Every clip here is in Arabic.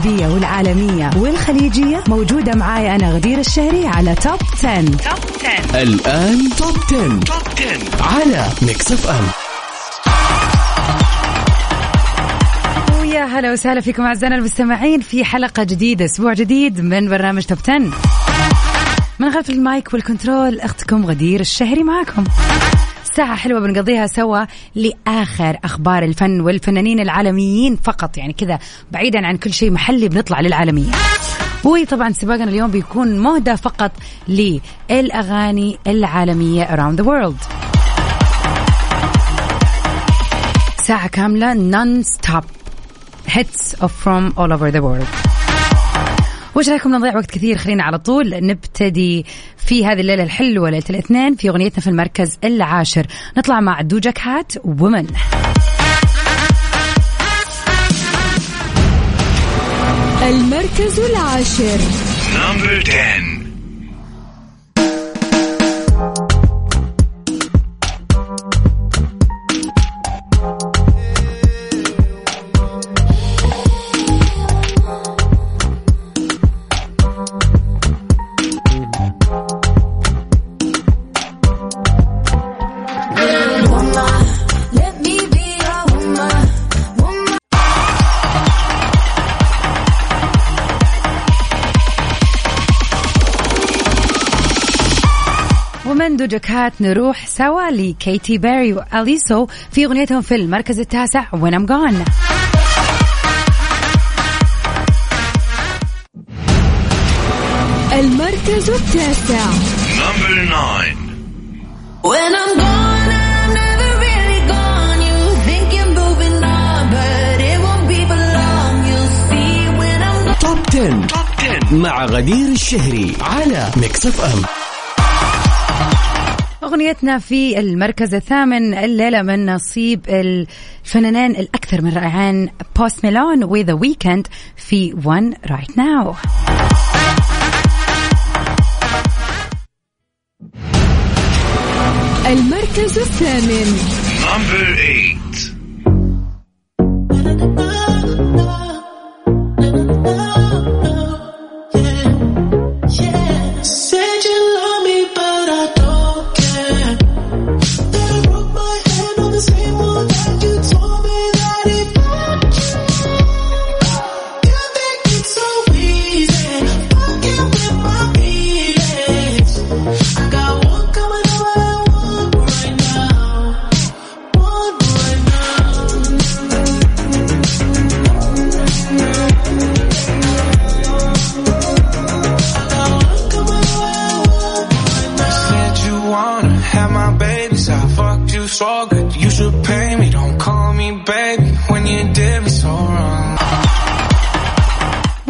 العربية والعالمية والخليجية. موجودة معاي أنا غدير الشهري على Top 10. Top 10 الآن Top 10. Top 10 على Mix FM ويا هلا وسهلا فيكم أعزائنا المستمعين في حلقة جديدة أسبوع جديد من برنامج Top 10 من خلف ال mic وال control أختكم غدير الشهري معاكم. ساعة حلوة بنقضيها سوا لآخر أخبار الفن والفنانين العالميين فقط. يعني كذا بعيدا عن كل شيء محلي بنطلع للعالمية. وطبعا سباقنا اليوم بيكون مهدى فقط للأغاني العالمية around the world. ساعة كاملة non stop hits of from all over the world. وش رأيكم نضيع وقت كثير؟ خلينا على طول نبتدي في هذه الليلة الحلوة ليلة الاثنين في أغنيتنا في المركز العاشر. نطلع مع دوجا كات وومن المركز العاشر. نمبر 10 دوجا نروح سوا ل Katy Perry و Alesso في أغنيتهم في المركز التاسع When I'm Gone المركز التاسع number 9 When I'm gone, I'm never really gone. You think you're moving on, but it won't be for long. You'll see when I'm gone. Top 10. Top 10 مع غدير الشهري على Mix FM أغنيتنا في المركز الثامن الليلة من نصيب الفنانين الأكثر من رائعين بوست ميلون وذا ويكند في One Right Now المركز الثامن. Number 8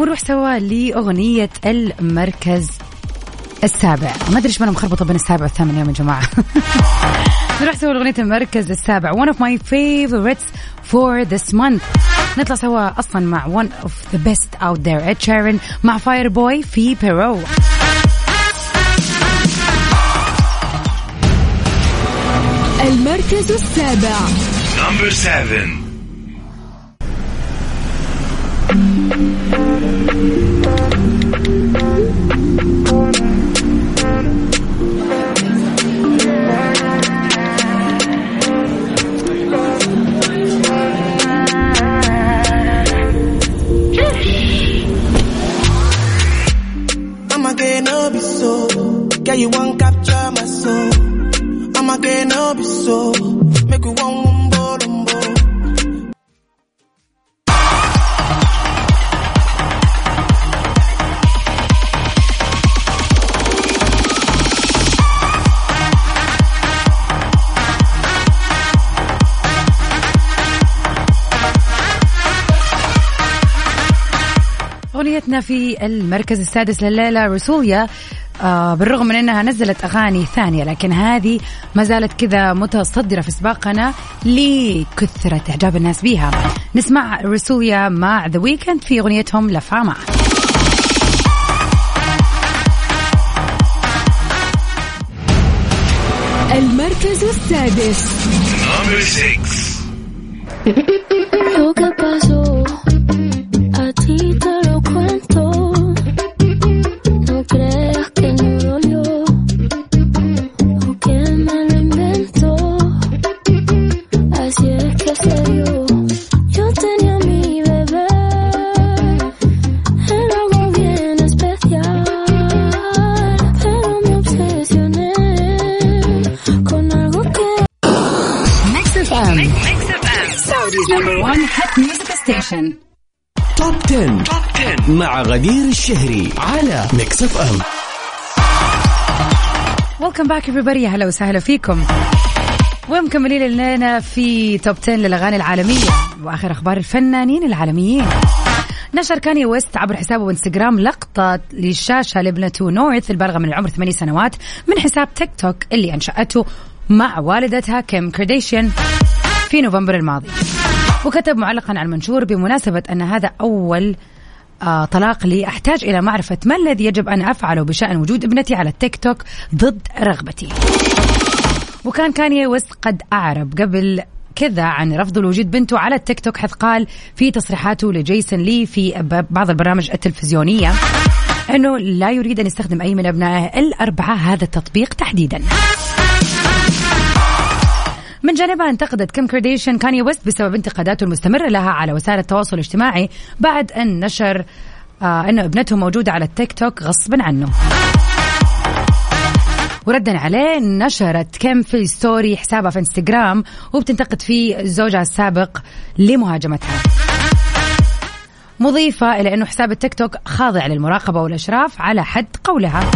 ونروح سوا لأغنية المركز السابع. ما أدري إيش أنا مخربطة بين السابع والثامن اليوم يا جماعة. نروح سوا لأغنية المركز السابع. One of my favorites for this month. نطلع سوا أصلا مع one of the best out there. Ed Sheeran مع فاير بوي في بيرو المركز السابع. Number 7 أغنيتنا في المركز السادس لليلة رسوليا آه بالرغم من إنها نزلت أغاني ثانية لكن هذه ما زالت كذا متصدرة في سباقنا لكثرة إعجاب الناس بيها. نسمع رسوليا مع ذا ويكند في أغنيتهم لفاما المركز السادس. station. Top 10. Top 10 مع غدير الشهري على Mix FM Welcome back everybody. هلا وسهلا فيكم. ومكملين لنا في Top 10 للأغاني العالمية وآخر أخبار الفنانين العالميين. نشر كاني ويست عبر حسابه بانستغرام لقطة للشاشة لابنته نورث البالغة من العمر 8 سنوات من حساب تيك توك اللي أنشأته مع والدتها كيم كارديشيان في نوفمبر الماضي. وكتب معلقا على المنشور بمناسبة أن هذا أول آه طلاق لي. أحتاج إلى معرفة ما الذي يجب أن أفعله بشأن وجود ابنتي على التيك توك ضد رغبتي. وكان كاني ويست قد أعرب قبل كذا عن رفض لوجود بنته على التيك توك حيث قال في تصريحاته لجيسون لي في بعض البرامج التلفزيونية أنه لا يريد أن يستخدم أي من أبنائه الأربعة هذا التطبيق تحديدا. من جانبها انتقدت كيم كارديشيان كاني ويست بسبب انتقاداته المستمرة لها على وسائل التواصل الاجتماعي بعد أن نشر آه أن ابنته موجودة على التيك توك غصبا عنه. وردا عليه نشرت كيم في story حسابها في انستغرام وبتنتقد فيه زوجها السابق لمهاجمتها. مضيفة إلى أنه حساب التيك توك خاضع للمراقبة والإشراف على حد قولها.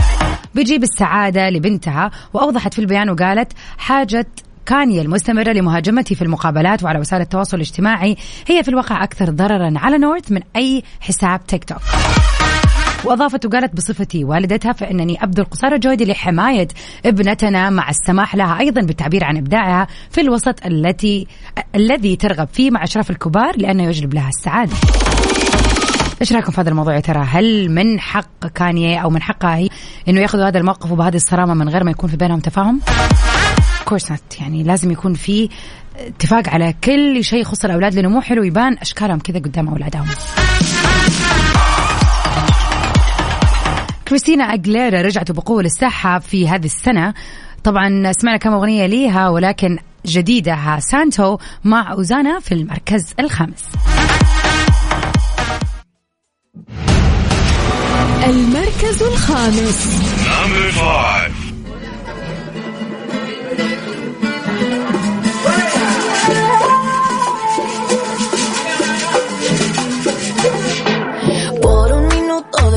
بيجيب السعادة لبنتها وأوضحت في البيان وقالت حاجة كانيا المستمرة لمهاجمتي في المقابلات وعلى وسائل التواصل الاجتماعي. هي في الواقع أكثر ضررا على نورث من أي حساب تيك توك. وأضافت وقالت بصفتي والدتها فإنني أبذل قصارى جهدي لحماية ابنتنا مع السماح لها أيضا بالتعبير عن إبداعها في الوسط التي الذي ترغب فيه مع أشراف الكبار لأنه يجلب لها السعادة. إيش رأيكم في هذا الموضوع يا ترى؟ هل من حق كاني أو من حقها هي إنه ياخذوا هذا الموقف وبهذه الصرامة من غير ما يكون في بينهم تفاهم؟ of course not يعني لازم يكون في اتفاق على كل شيء يخص الأولاد لأنه مو حلو يبان أشكالهم كذا قدام أولادهم. كريستينا أجيليرا رجعت بقوة للساحة في هذه السنة. طبعا سمعنا كم أغنية ليها ولكن جديدها سانتو مع أوزانا في المركز الخامس. المركز الخامس.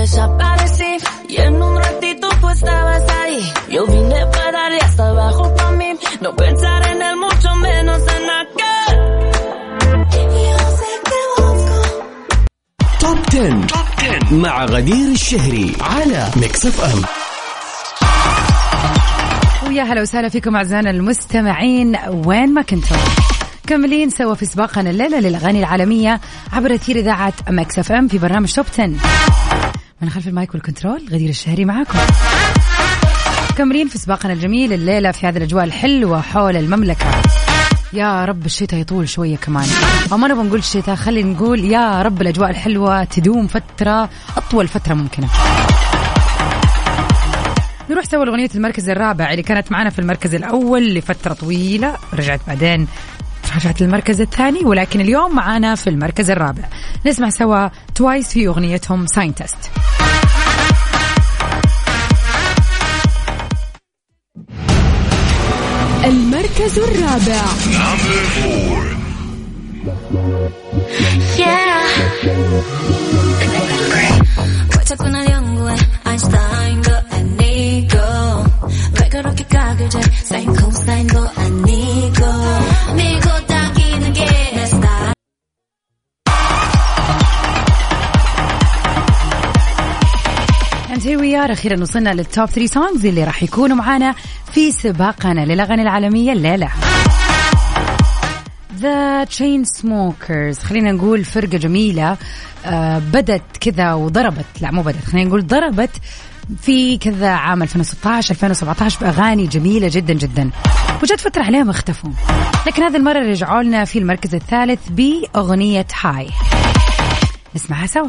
Desaparecí y en un ratito tú estabas ahí. Yo vine para darle hasta abajo pa' mí, no pensar en él mucho menos en aquel. Yo sé que busco. Top 10. Top 10 مع غدير الشهري على Mix FM ويا هلا وسهلا فيكم أعزائنا المستمعين وين ما كنتم مكملين سوا في سباقنا الليلة للأغاني العالمية عبر أثير إذاعة Mix FM في برنامج Top 10 من خلف ال mic وال control غدير الشهري معاكم. مكملين في سباقنا الجميل الليلة في هذه الأجواء الحلوة حول المملكة. يا رب الشتاء يطول شوية كمان. أو ما نبغى نقول الشتاء خلينا نقول يا رب الأجواء الحلوة تدوم فترة أطول فترة ممكنة. نروح سوا لأغنية المركز الرابع اللي كانت معنا في المركز الأول لفترة طويلة رجعت بعدين رجعت للمركز الثاني ولكن اليوم معانا في المركز الرابع. نسمع سوا توايس في أغنيتهم Scientist المركز الرابع. 왜자 And here we are أخيرا وصلنا لل top 3 songs اللي راح يكونوا معانا في سباقنا للأغاني العالمية الليلة. The Chainsmokers خلينا نقول فرقة جميلة آه بدت كذا وضربت. لا مو بدت خلينا نقول ضربت في كذا عام 2016 2017 بأغاني جميلة جدا جدا. وجت فترة عليهم اختفوا. لكن هذه المرة رجعوا لنا في المركز الثالث بأغنية High نسمعها سوا.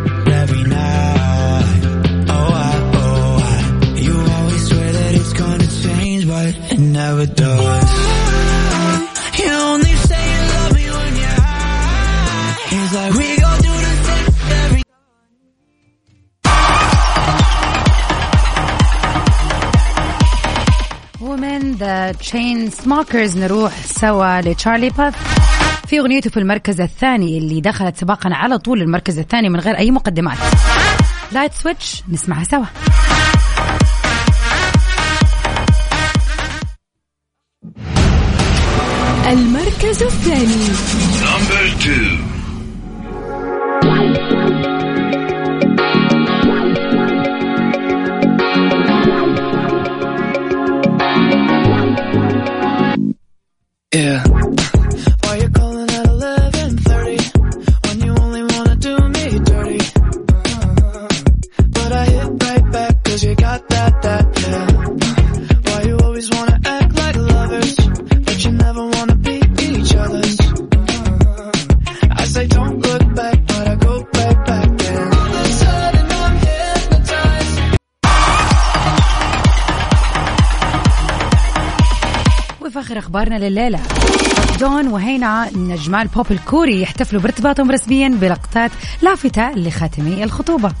Chainsmokers نروح سوا لتشارلي بوث. في أغنيته في المركز الثاني اللي دخلت سباقا على طول المركز الثاني من غير أي مقدمات. Light Switch نسمعها سوا. المركز الثاني. Yeah. آخر أخبارنا لليلة. دون وهيونا نجمان بوب الكوري يحتفلوا بارتباطهم رسميا بلقطات لافته لخاتمي الخطوبة.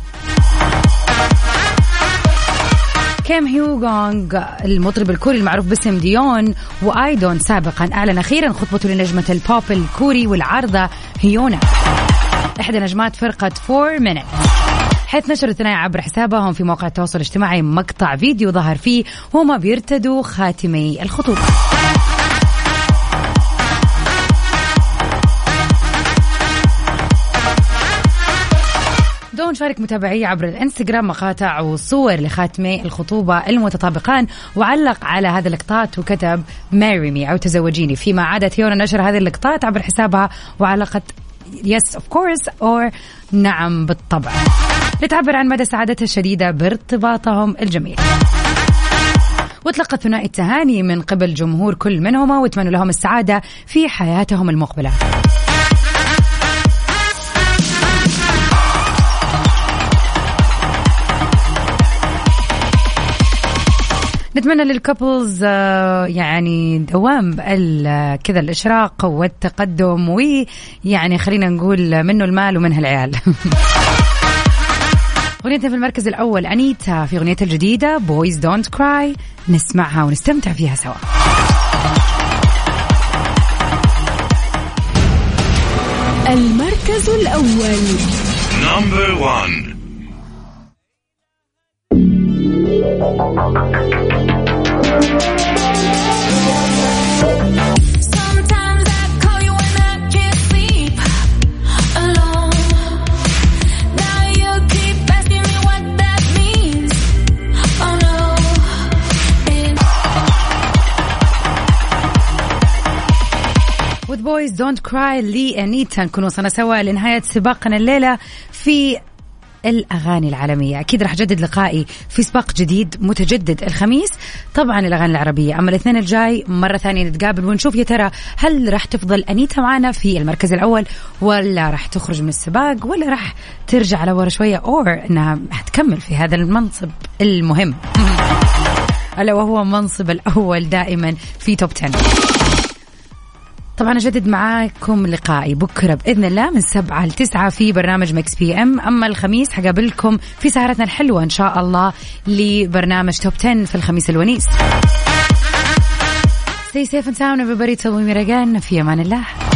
كيم هيو جونغ المطرب الكوري المعروف باسم دون وآيدون سابقا اعلن أخيرا خطبته لنجمة البوب الكوري والعارضة هيونا. إحدى نجمات فرقة فور مينيت حيث نشر الاثنين عبر حسابهم في مواقع التواصل الاجتماعي مقطع فيديو ظهر فيه هما بيرتدوا خاتمي الخطوبة. دون شارك متابعيه عبر الانستغرام مقاطع وصور لخاتمي الخطوبة المتطابقان. وعلق على هذه اللقطات وكتب marry me أو تزوجيني فيما عادت هيونا نشر هذه اللقطات عبر حسابها وعلقت yes of course اور نعم بالطبع لتعبر عن مدى سعادتها الشديدة بارتباطهم الجميل. وتلقى ثنائي التهاني من قبل جمهور كل منهما واتمنوا لهم السعادة في حياتهم المقبلة. نتمنى للكابلز آه، يعني دوام كذا الإشراق والتقدم ويعني خلينا نقول منه المال ومنها العيال. أغنيتنا في المركز الأول أنيتا في أغنيتها الجديدة Boys Don't Cry نسمعها ونستمتع فيها سوا. المركز الأول. number 1 boys don't cry لأنيتا نكون وصلنا سوا لنهاية سباقنا الليلة في الأغاني العالمية. أكيد راح أجدد لقائي في سباق جديد متجدد الخميس. طبعا الأغاني العربية. أما الاثنين الجاي مرة ثانية نتقابل ونشوف يا ترى هل راح تفضل أنيتا معنا في المركز الأول ولا راح تخرج من السباق ولا راح ترجع لورا شوية أو أنها حتكمل في هذا المنصب المهم. ألا وهو منصب الأول دائما في توب 10 طبعا أجدد معاكم لقائي بكرة بإذن الله من سبعة لتسعة في برنامج Mix PM. أما الخميس حقابلكم في سهرتنا الحلوة إن شاء الله لبرنامج Top 10 في الخميس الونيس. Stay safe and sound everybody. Till we meet again. في أمان الله.